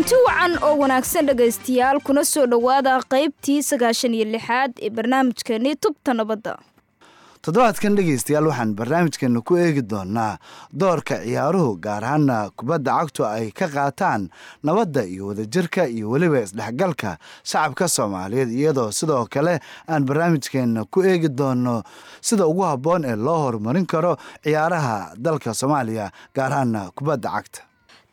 kulanti wacan oo wanaagsan dhegaystayaal kuna soo dhowaada qaybtii sagaashan iyo lixaad ee barnaamijkeennii tubta nabadda. Toddobaadkan dhegaystayaal waxaan barnaamijkeena ku eegi doonaa doorka ciyaaruhu gaar ahaana kubadda cagtu ay ka qaataan nabadda iyo wadajirka iyo weliba isdhexgalka shacabka soomaaliyeed. Iyadoo sidoo kale aan barnaamijkeena ku eegi doono sida ugu habboon ee loo horumarin karo ciyaaraha dalka soomaaliya gaar ahaana kubadda cagta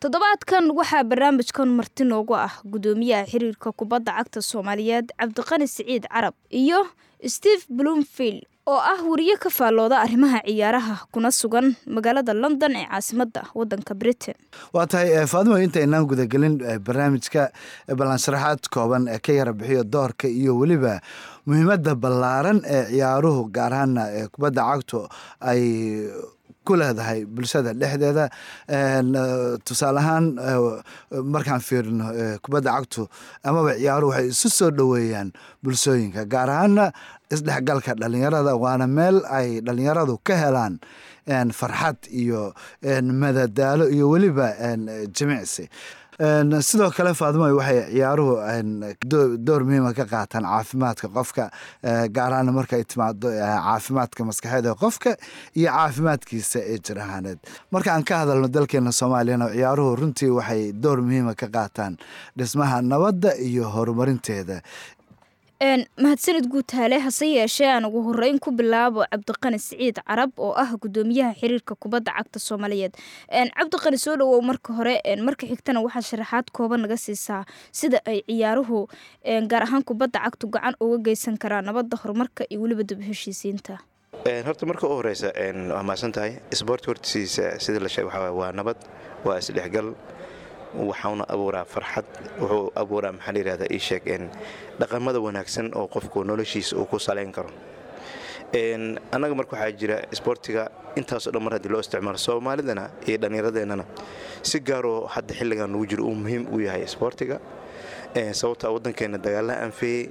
toddobaadkan waxaa barnaamijkan marti noogu ah gudoomiyaha xiriirka kubadda cagta soomaaliyeed cabdiqani siciid carab iyo steve bloomfield oo ah wariye ka faallooda arrimaha ciyaaraha kuna sugan magaalada london ee caasimadda wadanka britain. Waa tahay faadimo intaynaan gudagelin barnaamijka ballansharaxaad kooban ee ka yara bixiyo doorka iyo weliba muhiimadda ballaaran ee ciyaaruhu gaar ee kubadda cagtu ay ku leedahay bulshada dhexdeeda. Tusaale ahaan markaan fiirino kubadda cagtu amaba ciyaaruhu waxay isu soo dhoweeyaan bulshooyinka gaar ahaana isdhexgalka dhalinyarada waana meel ay dhalinyaradu ka helaan farxad iyo madadaalo iyo weliba jimicsi sidoo kale faadimoy waxay ciyaaruhu door muhiima ka qaataan caafimaadka qofka gaar ahaan markay timaado caafimaadka maskaxeed ee qofka iyo caafimaadkiisa ee jir ahaaneed. Markaan ka hadalno dalkeena soomaaliyana ciyaaruhu runtii waxay door muhiima ka qaataan dhismaha nabadda iyo horumarinteeda mahadsanid guutaale hase yeeshee aan ugu horeyn ku bilaabo cabdiqani siciid carab oo ah gudoomiyaha xiriirka kubadda cagta soomaaliyeed. Cabdiqani soo dhawow marka hore marka xigtana waxaad sharaxaad kooban naga siisaa sida ay ciyaaruhu gaar ahaan kubadda cagtu gacan uga geysan karaan nabadda horumarka iyo weliba dib heshiisiinta. Horta marka u horeysa waa mahadsan tahay. Sboortka hortiisa sida la sheeg waa nabad waa isdhexgal waxauna abuuraa farxad wuxuu abuuraa maxaa la yihahdaa ii sheeg dhaqamada wanaagsan oo qofku noloshiisa uu ku salayn karo. Annaga marka waxaa jira isboortiga intaasoo dhan mar haddii loo isticmaalo soomaalidana iyo dhallinyaradeenana si gaaroo hadda xilligan lagu jiro uu muhiim u yahay isboortiga sababtaa waddankeenna dagaalaha anfeeyey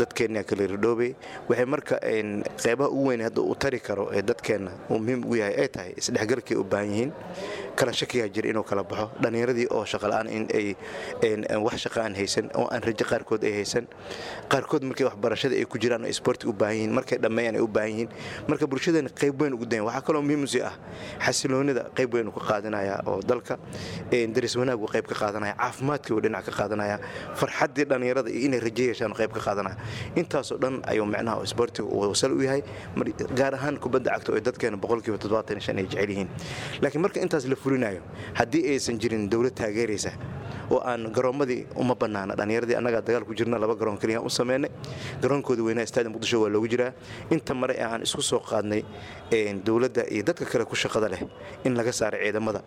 dadkeenna kala ridhoobay waxay marka qeybaha ugu weyn hadda uu tari karo ee dadkeenna uu muhiim ugu yahay ay tahay isdhexgalkay u baahan yihiin. Kala shakiyaa jira inuu kala baxo. Dhallinyaradii oo shaqala'aan wax shaqa aan haysan oo aan rajo qaarkood ay haysan. Qaarkood markay waxbarashada ay ku jiraan oo isboortiga u baahan yihiin markay dhammeeyaan ay u baahan yihiin. Marka bulshadeena qayb weyn ugu dayan waxaa kaloo muhiim ah xasiloonida qayb weyn uu ka qaadanaya oo dalka. Daris wanaag uu ka qaadanaya. Caafimaadkii uu dhinac ka qaadanaya. Farxaddii dhallinyarada iyo inay rajo yeeshaan qayb ka qaadanaya intaasoo dhan ayuu micnaha isboortiga uu wasal u yahay gaar ahaan kubadda cagta oo dadkeena boqolkiiba toddobaatan shan ay jecel yihiin. Laakiin marka intaas la fulinayo haddii aysan jirin dowlad taageeraysa oo aan garoommadii uma bannaana dhallinyaradii annagaa dagaal ku jirna laba garoon keliya u sameynay garoonkooda weynaa staadium muqdisho waa loogu jiraa. Inta mare aan isku soo qaadnay dowladda iyo dadka kale ku shaqada leh in laga saaro ciidamada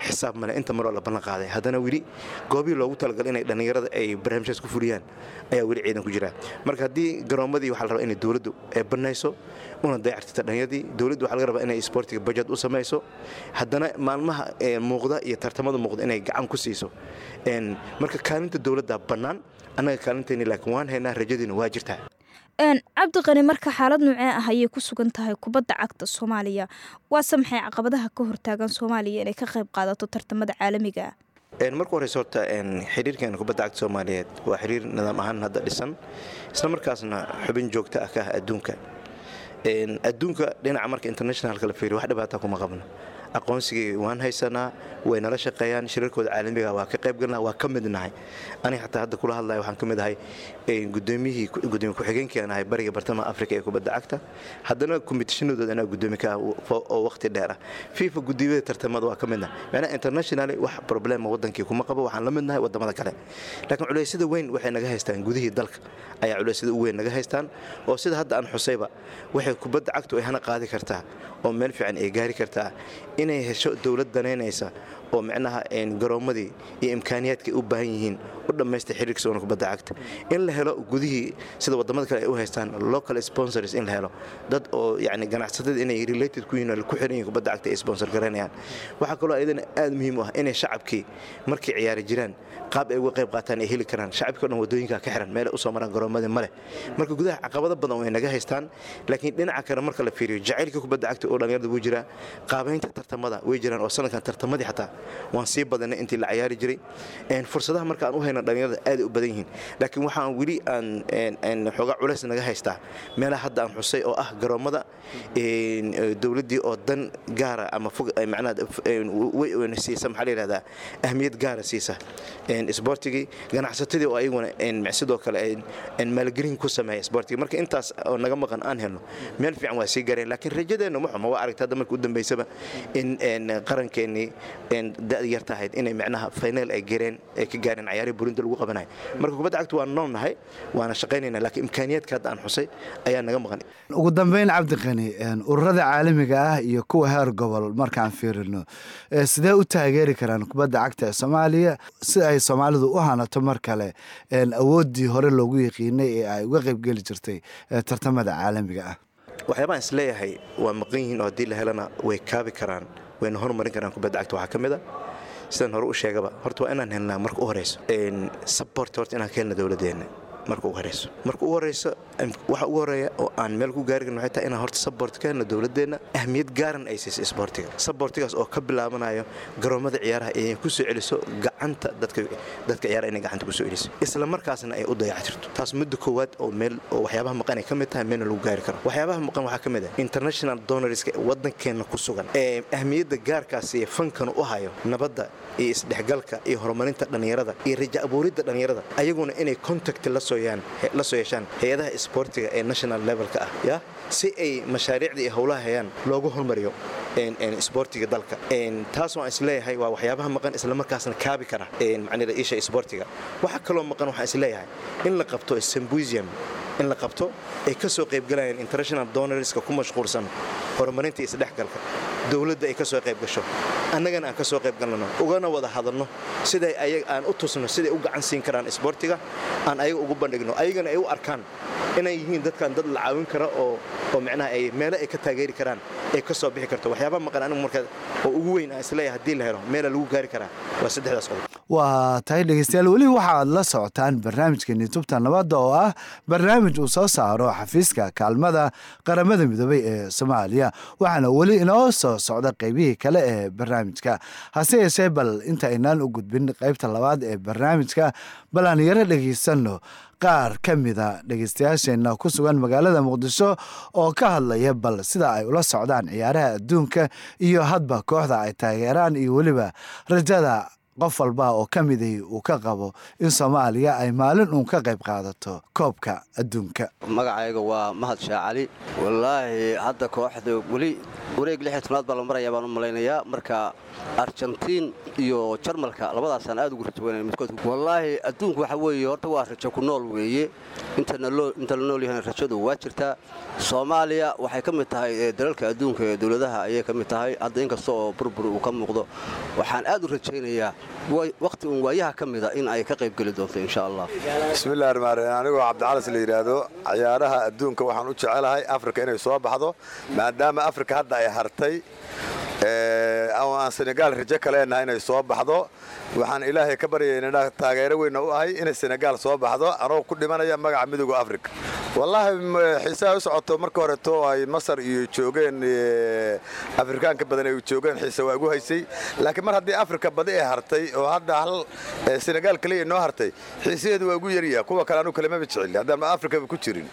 xisaab male inta maroo la ballan qaaday. Haddana weli goobihii loogu talagalay inay dhallinyarada ay barnaamijhaas ku fuliyaan ayaa weli ciidan ku jira. Marka haddii garoommadii waxaa la rabaa inay dowladdu ay bannayso una dayactirta dhallinyaradii dowladdu waxaa laga rabaa inay isboortiga bajad u samayso. Haddana maalmaha muuqda iyo tartamada muuqda inay gacan ku siiso. Marka kaalinta dowladda bannaan annaga kaalinteeni laakiin waan haynaa rajadiina waa jirtaa cabdiqani marka xaalad noocee ah ayay ku sugan tahay kubadda cagta soomaaliya. Waase maxay caqabadaha ka hortaagan soomaaliya inay ka qayb qaadato tartamada caalamiga? Marka horeyse horta xiriirkeena kubadda cagta soomaaliyeed waa xiriir nidaam ahaan hadda dhisan isla markaasna xubin joogta ah ka ah adduunka. Adduunka dhinaca marka internationalka la fiiriyo wax dhibaata kuma qabno aqoonsigii waan haysanaa way nala shaqeeyaan shirarkooda caalamiga waa ka qayb galnaa waa ka mid nahay aniga xataa hadda kula hadlaya waxaan ka mid ahay gudoomiye ku-xigeenkii ahay bariga bartamaha afrika ee kubadda cagta haddana kombitishanadooda anaa gudoomi ka oo waqti dheer ah. Fifa gudoomiyada tartamada waa ka mid nahay macnaha internationally wax problema wadankii kuma qabo waxaan la mid nahay waddamada kale. Laakiin culeysyada weyn waxay naga haystaan gudihii dalka ayaa culeysyada ugu weyn naga haystaan oo sida hadda aan xusayba waxay kubadda cagtu ay qaadi kartaa oo meel fiican ay gaari kartaa inay hesho dowlad danaynaysa oo micnaha garoommadii iyo imkaaniyaadkay u baahan yihiin u dhammaysta xiriirka soona kubadda cagta. In la helo gudihii sida waddamada kale ay u haystaan local sponsors in la helo. Dad oo yani ganacsatada inay related ku yihiin ku xiran yihiin kubadda cagta ay sponsor garaynayaan waxaa kaloo iyadana aad muhiim u ah inay shacabkii markay ciyaari jiraan qaab ay uga qayb qaataan ay heli karaan. Shacabkii o dhan waddooyinka ka xiran meelay u soo maraan garoomadii male marka gudaha caqabado badan way naga haystaan laakiin dhinaca kale marka la fiiriyo jacaylka kubadda cagta oo dhallinyarada wuu jiraa qaabaynta tartamada way jiraan oo sanadkan tartamadii xataa waan sii badanay intii la cayaari jiray. Fursadaha marka aan u hayna dhallinyarada aaday u badan yihiin. Laakiin waxaan weli aan xoogaa culays naga haystaa. Meelaha hadda aan xusay oo ah garoommada dowladdii oo dan gaara ama siisa maxaa la yidhahdaa? Ahmiyad gaara siisa. Isboortigii ganacsatadii oo ayaguna sidoo kale maalgelin ku sameeya isboortiga marka intaas oo naga maqan aan helno meel fiican waa sii gaareen. Laakiin rajadeennu muxuma waa aragta hadda marka u dambaysaba in qarankeenii da'da yar tahayd inay macnaha final ay gareen ay ka gaareen cayaarihii burinta lagu qabanayo marka kubadda cagta waan noolnahay waana shaqaynayna laakiin imkaaniyaadka hadda aan xusay ayaa naga maqan. Ugu dambeyn cabdiqani ururada caalamiga ah iyo kuwa heer gobol markaan fiirino sidee u taageeri karaan kubadda cagta ee soomaaliya si ay soomaalidu u hanato mar kale awooddii hore loogu yaqiinay ee ay uga qaybgeli jirtay tartamada caalamiga ah? Waxyaabaan is leeyahay waa maqan yihiin oo haddii la helana way kaabi karaan wayna horumarin karaan kubadda cagta. Waxaa ka mid a sidaan hore u sheegaba horta waa inaan helnaa marka u horeyso. Sabort horta inaan ka helna dowladdeena marka ugu horeyso. Marka ugu horeyso waxa ugu horreeya oo aan meel ku gaari karin waxay tahay inaan horta sabort ka helna dowladdeena ahmiyad gaaran ay siisa isboortiga sabortigaas oo ka bilaabanayo garoommada ciyaaraha inay ku soo celiso gacanta dadka ciyaaraha inay gacanta ku soo celiso. Isla markaasna ay u dayac jirto taas muddo koowaad oo meel oo waxyaabaha maqan ay ka mid tahay meelna lagu gaari karo. Waxyaabaha maqan waxaa ka mid ah international donorska waddankeena ku sugan. Ee ahmiyadda gaarkaasi ee fankanu u hayo nabadda iyo isdhexgalka iyo horumarinta dhallinyarada iyo raja abuuridda dhallinyarada ayaguna inay contact la soo yeeshaan hay'adaha isboortiga ee national levelka ah ya? Si ay mashaariicda iyo howlaha hayaan loogu hormariyo isboortiga dalka. Taas waan is leeyahay waa waxyaabaha maqan islamarkaasna kaabi kara macnida isha isboortiga waxaa kaloo maqan waxaan is leeyahay in la qabto symposium in la qabto ay ka soo qaybgalayaan international donorska ku mashquulsan horumarinta isdhexgalka dowladda ay ka soo qayb gasho annagana aan ka soo qayb galnano ugana wada hadalno siday aan u tusno siday u gacan siin karaan isboortiga aan ayaga ugu bandhigno ayagana ay u arkaan inay yihiin dadkan dad la caawin kara oo micnaha ay meelo ay ka taageeri karaan ay ka soo bixi karto. Waxyaabaha maqan anigu marka oo ugu weyn aan is leeyahay haddii la helo meela lagu gaari karaa. Waa saddexdaas qodob waa tahay dhegeystayaal weli waxaad la socotaan barnaamijkeeni tubta nabadda oo ah barnaamij uu soo saaro xafiiska kaalmada qaramada midoobay ee soomaaliya waxaana weli inoo soo socda qeybihii kale ee barnaamijka. Hase yeeshee bal inta aynaan u gudbin qeybta labaad ee barnaamijka bal aan yaro dhegeysanno. Qaar ka mida dhegeystayaasheenna ku sugan magaalada muqdisho oo ka hadlaya bal sida ay ula socdaan ciyaaraha adduunka iyo hadba kooxda ay taageeraan iyo weliba rajada qof walba oo ka miday uu ka qabo in soomaaliya ay maalin uun ka qayb qaadato koobka adduunka. Magacayga waa mahad shaacali wallaahi hadda kooxda weli wareeg lix tobnaad baa la marayaa baan u malaynayaa. Marka argentiin iyo jarmalka labadaasaan aad ugu rajo weynaya midkood. Wallaahi adduunku waxa weeye horta waa rajo ku nool weeye. Inta la nool yahayna rajadu waa jirtaa soomaaliya waxay ka mid tahay dalalka adduunka ee dowladaha ayay ka mid tahay. Hadda inkasta oo burbur uu ka muuqdo waxaan aad u rajaynayaa wakhti uun waayaha ka mida in ay ka qayb geli doonto insha allah. Bismillahi raxmaan raxiim anigoo cabdicalas la yidhaahdo ciyaaraha adduunka waxaan u jecelahay afrika inay soo baxdo maadaama afrika hadda ay hartay oo aan senegaal rajo ka inay soo baxdo. Waxaan ilaahay ka baryayna taageero weyna u ahay inay senegaal soo baxdo. Anoo ku dhimanaya magaca midooda afrika. Wallaahi xiisaha u socoto marka horeto ay masar iyo joogeen afrikaanka badan ay joogeen xiise waa igu haysay. Laakiin mar haddii afrika badi ay hartay oo hadda hal senegaal kaliya inoo hartay xiisaheedu waa igu yarya kuwa kale anu kalemaba jecel haddaan afrikaba ku jirin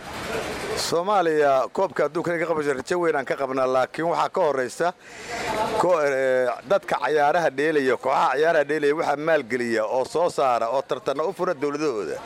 soomaaliya koobka adduunka inay ka rajo weyn aan ka qabnaa laakiin waxaa ka horaysa dadka cayaaraha dheelaya kooxaha cayaaraha dheelaya waxaa maalgeliya oo soo saara oo tartana u fura dowladahooda.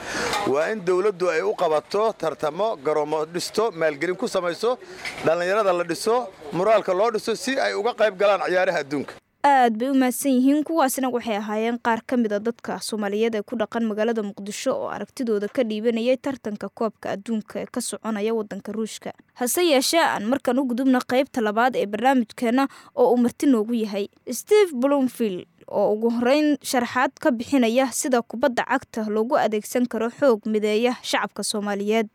Waa in dowladdu ay u qabato tartamo garoomo dhisto maalgelin ku samayso dhallinyarada la dhiso muraalka loo dhiso si ay uga qayb galaan cayaaraha adduunka aad bay u mahadsan yihiin. Kuwaasina waxay ahaayeen qaar ka mida dadka soomaaliyeed ee ku dhaqan magaalada muqdisho oo aragtidooda ka dhiibanayay tartanka koobka adduunka ee ka soconaya wadanka ruushka. Hase yeeshee aan markaan u gudubna qaybta labaad ee barnaamijkeena oo uu marti noogu yahay. Steve bloomfield oo ugu horeyn sharaxaad ka bixinaya sida kubadda cagta loogu adeegsan karo xoog mideeya shacabka soomaaliyeed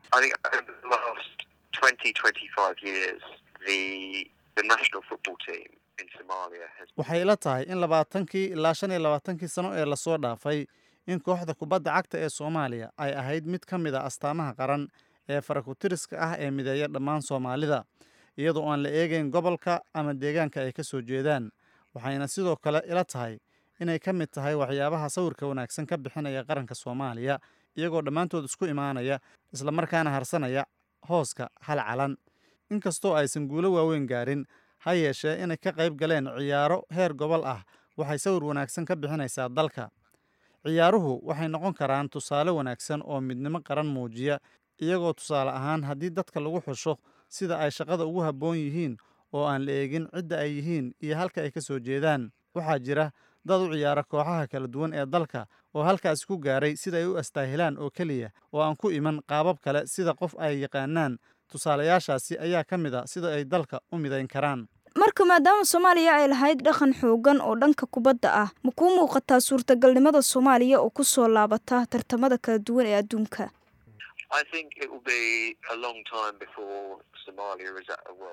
waxay ila tahay in labaatankii ilaa shan iyo labaatankii sano ee la soo dhaafay in kooxda kubadda cagta ee soomaaliya ay ahayd mid ka mid a astaamaha qaran ee farakutiriska ah ee mideeya dhammaan soomaalida iyadoo aan la eegayn gobolka ama deegaanka ay ka soo jeedaan. Waxayna sidoo kale ila tahay inay ka mid tahay waxyaabaha sawirka wanaagsan ka bixinaya qaranka soomaaliya iyagoo dhammaantood isku imaanaya islamarkaana harsanaya hooska hal calan. Inkastoo aysan guulo waaweyn gaarin ha yeeshee inay ka qayb galeen ciyaaro heer gobol ah. Waxay sawir wanaagsan ka bixinaysaa dalka. Ciyaaruhu waxay noqon karaan tusaale wanaagsan oo midnimo qaran muujiya iyagoo tusaale ahaan haddii dadka lagu xusho sida ay shaqada ugu habboon yihiin oo aan la eegin cidda ay yihiin iyo halka ay ka soo jeedaan. Waxaa jira dad u ciyaara kooxaha kala duwan ee dalka oo halkaasi ku gaaray sida ay u astaahilaan oo keliya oo aan ku iman qaabab kale sida qof ay yaqaanaan tusaalayaashaasi ayaa ka mid a sida ay dalka u midayn karaan. Marka maadaama soomaaliya ay lahayd dhaqan xoogan oo dhanka kubadda ah ma kuu muuqataa suurtagalnimada soomaaliya oo ku soo laabata tartamada kala duwan ee adduunka?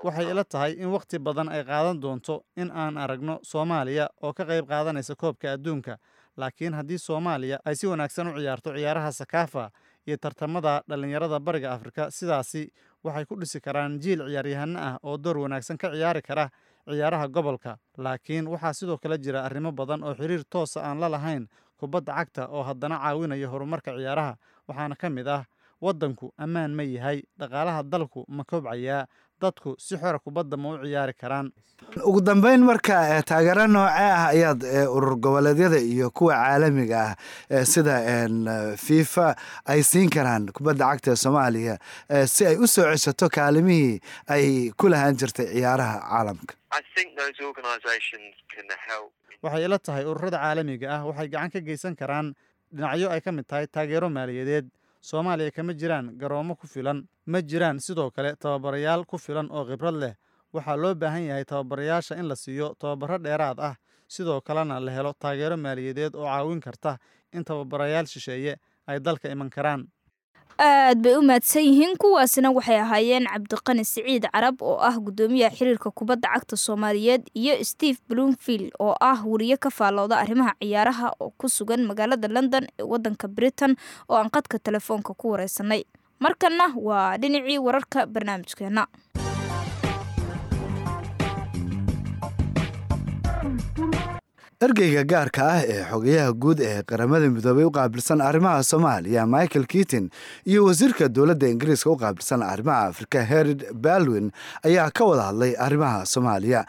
Waxay ila tahay in wakhti badan ay qaadan doonto in aan aragno soomaaliya oo ka qayb qaadanaysa koobka adduunka laakiin haddii soomaaliya ay si wanaagsan u ciyaarto ciyaaraha sakaafa iyo tartamada dhallinyarada bariga afrika sidaasi waxay ku dhisi karaan jiil ciyaaryahano ah oo door wanaagsan ka ciyaari kara ciyaaraha gobolka. Laakiin waxaa sidoo kale jira arrimo badan oo xiriir toosa aan la lahayn kubadda cagta oo haddana caawinaya horumarka ciyaaraha. Waxaana ka mid ah waddanku ammaan ma yahay dhaqaalaha dalku ma kobcayaa dadku si xora kubadda ma u ciyaari karaan. Ugu dambeyn marka taageero noocee ah ayaad urur goboleedyada iyo kuwa caalamiga ah sida fifa ay siin karaan kubadda cagta ee soomaaliya si ay u soo ceshato kaalimihii ay ku lahaan jirtay ciyaaraha caalamka? Waxay ila tahay ururada caalamiga ah waxay gacan ka geysan karaan dhinacyo ay ka mid tahay taageero maaliyadeed soomaaliya kama jiraan garoomo ku filan. Ma jiraan sidoo kale tababarayaal ku filan oo khibrad leh. Waxaa loo baahan yahay tababarayaasha in la siiyo tababaro dheeraad ah sidoo kalena la helo taageero maaliyadeed oo caawin karta in tababarayaal shisheeye ay dalka iman karaan aad bay u mahadsan yihiin kuwaasina waxay ahaayeen cabdiqani siciid carab oo ah guddoomiyaha xiriirka kubadda cagta soomaaliyeed iyo steve bloomfield oo ah wariye ka faallooda arrimaha ciyaaraha oo ku sugan magaalada london ee waddanka britain oo aan qadka telefoonka ku wareysanay. Markanna waa dhinacii wararka barnaamijkeena ergeyga gaarka ah ee xogayaha guud ee qaramada midoobay u qaabilsan arrimaha soomaaliya michael keaton iyo wasiirka dowladda ingiriiska u qaabilsan arrimaha afrika herid balwin ayaa ka wada hadlay arrimaha soomaaliya.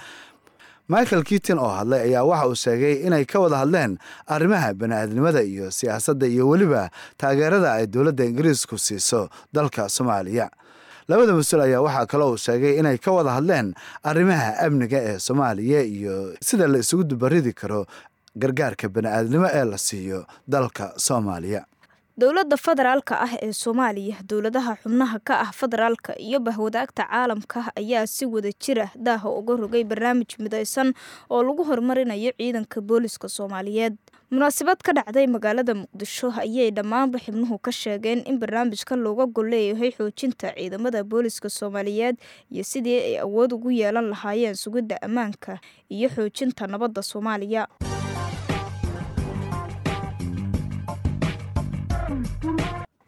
Michael keaton oo hadlay ayaa waxa uu sheegay inay ka wada hadleen arrimaha bani'aadnimada iyo siyaasadda iyo weliba taageerada ay dowladda ingiriisku siiso dalka soomaaliya labada mas'uul ayaa waxaa kaloo sheegay inay ka wada hadleen arrimaha amniga ee soomaaliya iyo sida la isugu dubaridi karo gargaarka bani'aadnimo ee la siiyo dalka soomaaliya. Dowladda federaalka ah ee soomaaliya dowladaha xubnaha ka ah federaalka iyo bahwadaagta caalamka ayaa si wada jira daaha uga rogay barnaamij midaysan oo lagu horumarinayo ciidanka booliska soomaaliyeed munaasabad ka dhacday magaalada muqdisho ayay dhammaanba xibnuhu ka sheegeen in barnaamijka looga gol leeyahay xoojinta ciidamada booliska soomaaliyeed iyo sidii ay awood ugu yeelan lahaayeen sugidda ammaanka iyo xoojinta nabadda soomaaliya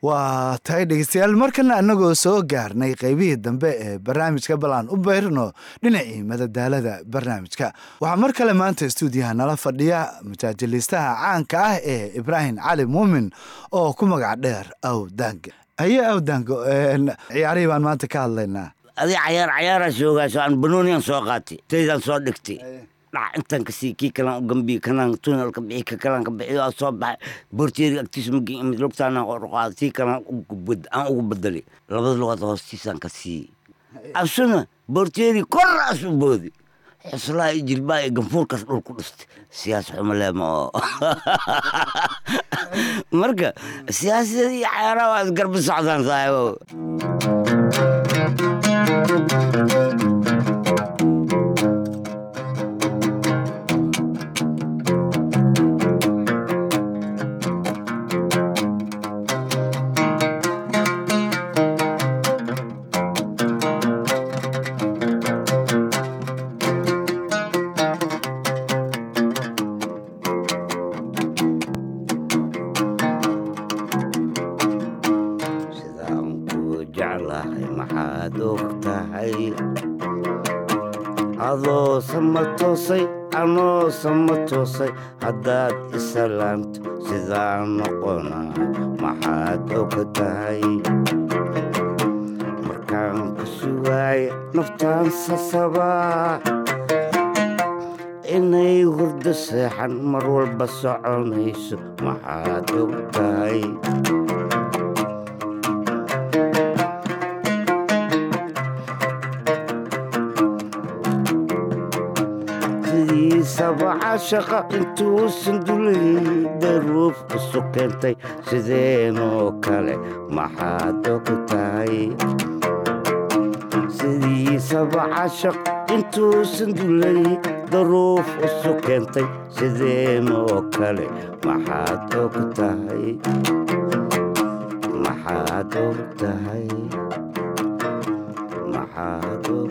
waa tahay dhegeystayaal markana annagoo soo gaarnay qaybihii dambe ee barnaamijka balaan u beyrno dhinacii madadaalada barnaamijka. Waxaa mar kale maanta stuudiyaha nala fadhiya majaajiliistaha caanka ah ee ibraahim cali muumin oo ku magac dheer awdaanga haye awdaanga ciyaarihii baan maanta ka hadlaynaa. Adi cayaar cayaaraa shoogaaso aan banooniyan soo qaatay taydaan soo dhigtay dhac intaan ka sii kii kalaan u gambiye kanaan tunel ka bixi ka kalaan ka bixi oo soo baxay borteeri agtiisa magi imid lugtaana qorqaada tii kalaan aan ugu bedelay labada lugood hoostiisaan ka siiyey asuna borteeri koraas u boodi xuslaa iyo jilbaa iyo ganfuurkaas dhul ku dhistay siyaas xumo leema oo marka siyaasadeed iyo cayaaraha waa isgarba socdaan jeclahay maxaad og tahay adoosa toosay anoosa ma toosay haddaad isalaamto sidaa noqonay maxaad og markaan ku sugaaya naftaan sasabaa inay hurdo seexan mar walba soconayso maxaad og tahay sidiisaba cashaqa intuusan dulayay daruuf isu keentay sideenoo kale maxaad og tahay sidiisaba cashaq intuusan dulayay daruuf isu keentay sideenoo kale maxaad og maxaad og maxaad og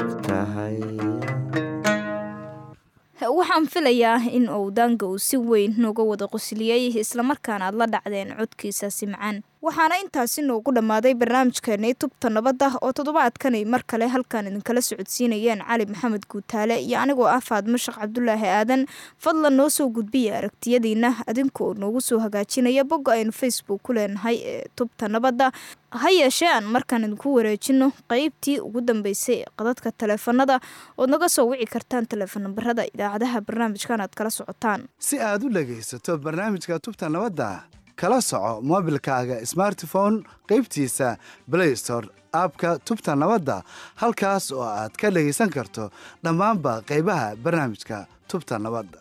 waxaan filayaa in uu daanga uu si weyn nooga wada qosliyey islamarkaana aad la dhacdeen codkiisaasi macaan waxaana intaasi noogu dhammaaday barnaamijkeenii tubta nabadda oo toddobaadkani mar kale halkan idinkala socodsiinayeen cali maxamed guutaale iyo anigoo ah faadmo sheekh cabdulaahi aadan. fadlan noo soo gudbiya aragtiyadiina adinka oo noogu soo hagaajinaya bogga aynu facebook ku leenahay ee tubta nabadda ha yeeshee aan markaan idinku wareejino qeybtii ugu dambeysay qadadka taleefanada ood naga soo wici kartaan taleefon nambarada idaacadaha barnaamijkan aad kala socotaan. Si aad u dhegaysato barnaamijka tubta nabadda kala soco moobilkaaga smartphone qaybtiisa blaystore aabka tubta nabadda halkaas oo aad ka dhegaysan karto dhammaanba qaybaha barnaamijka tubta nabadda